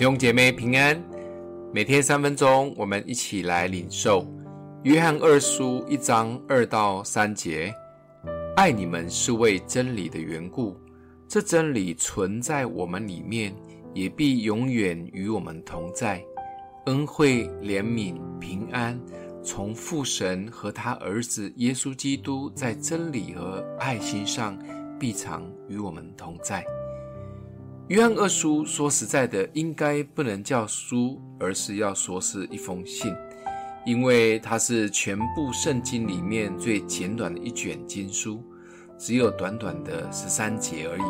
弟兄姐妹平安，每天三分钟，我们一起来领受约翰二书一章二到三节。爱你们是为真理的缘故，这真理存在我们里面，也必永远与我们同在。恩惠、怜悯、平安，从父神和他儿子耶稣基督在真理和爱心上，必常与我们同在。约翰二书说实在的，应该不能叫书，而是要说是一封信，因为它是全部圣经里面最简短的一卷经书，只有短短的十三节而已。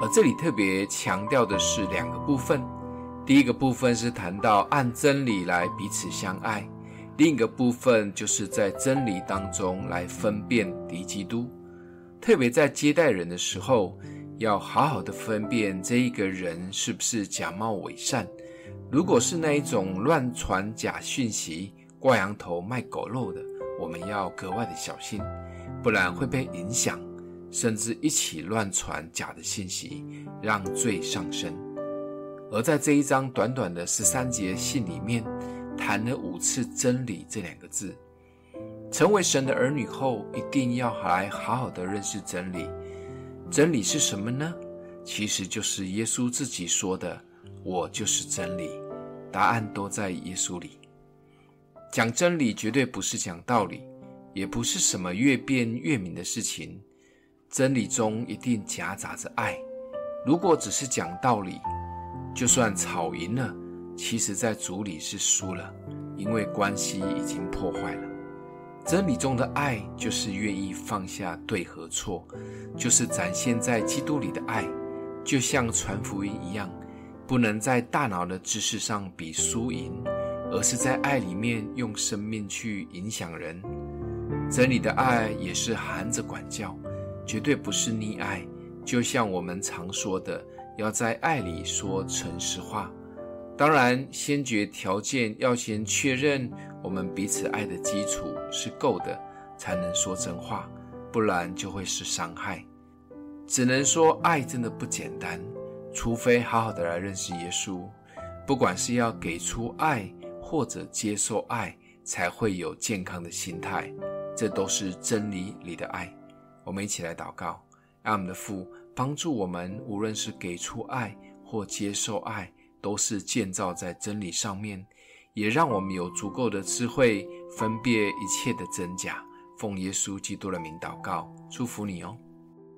而这里特别强调的是两个部分，第一个部分是谈到按真理来彼此相爱，另一个部分就是在真理当中来分辨敌基督，特别在接待人的时候。要好好的分辨这一个人是不是假冒伪善。如果是那一种乱传假讯息、挂羊头卖狗肉的，我们要格外的小心，不然会被影响，甚至一起乱传假的信息，让罪上身。而在这一章短短的十三节信里面，谈了五次“真理”这两个字。成为神的儿女后，一定要来好好的认识真理。真理是什么呢？其实就是耶稣自己说的：“我就是真理。”答案都在耶稣里。讲真理绝对不是讲道理，也不是什么越辩越明的事情。真理中一定夹杂着爱。如果只是讲道理，就算吵赢了，其实在主里是输了，因为关系已经破坏了。真理中的爱，就是愿意放下对和错，就是展现在基督里的爱，就像传福音一样，不能在大脑的知识上比输赢，而是在爱里面用生命去影响人。真理的爱也是含着管教，绝对不是溺爱，就像我们常说的，要在爱里说诚实话。当然，先决条件要先确认我们彼此爱的基础是够的，才能说真话，不然就会是伤害。只能说爱真的不简单，除非好好的来认识耶稣。不管是要给出爱或者接受爱，才会有健康的心态。这都是真理里的爱。我们一起来祷告，让我们的父帮助我们，无论是给出爱或接受爱。都是建造在真理上面，也让我们有足够的智慧分辨一切的真假。奉耶稣基督的名祷告，祝福你哦。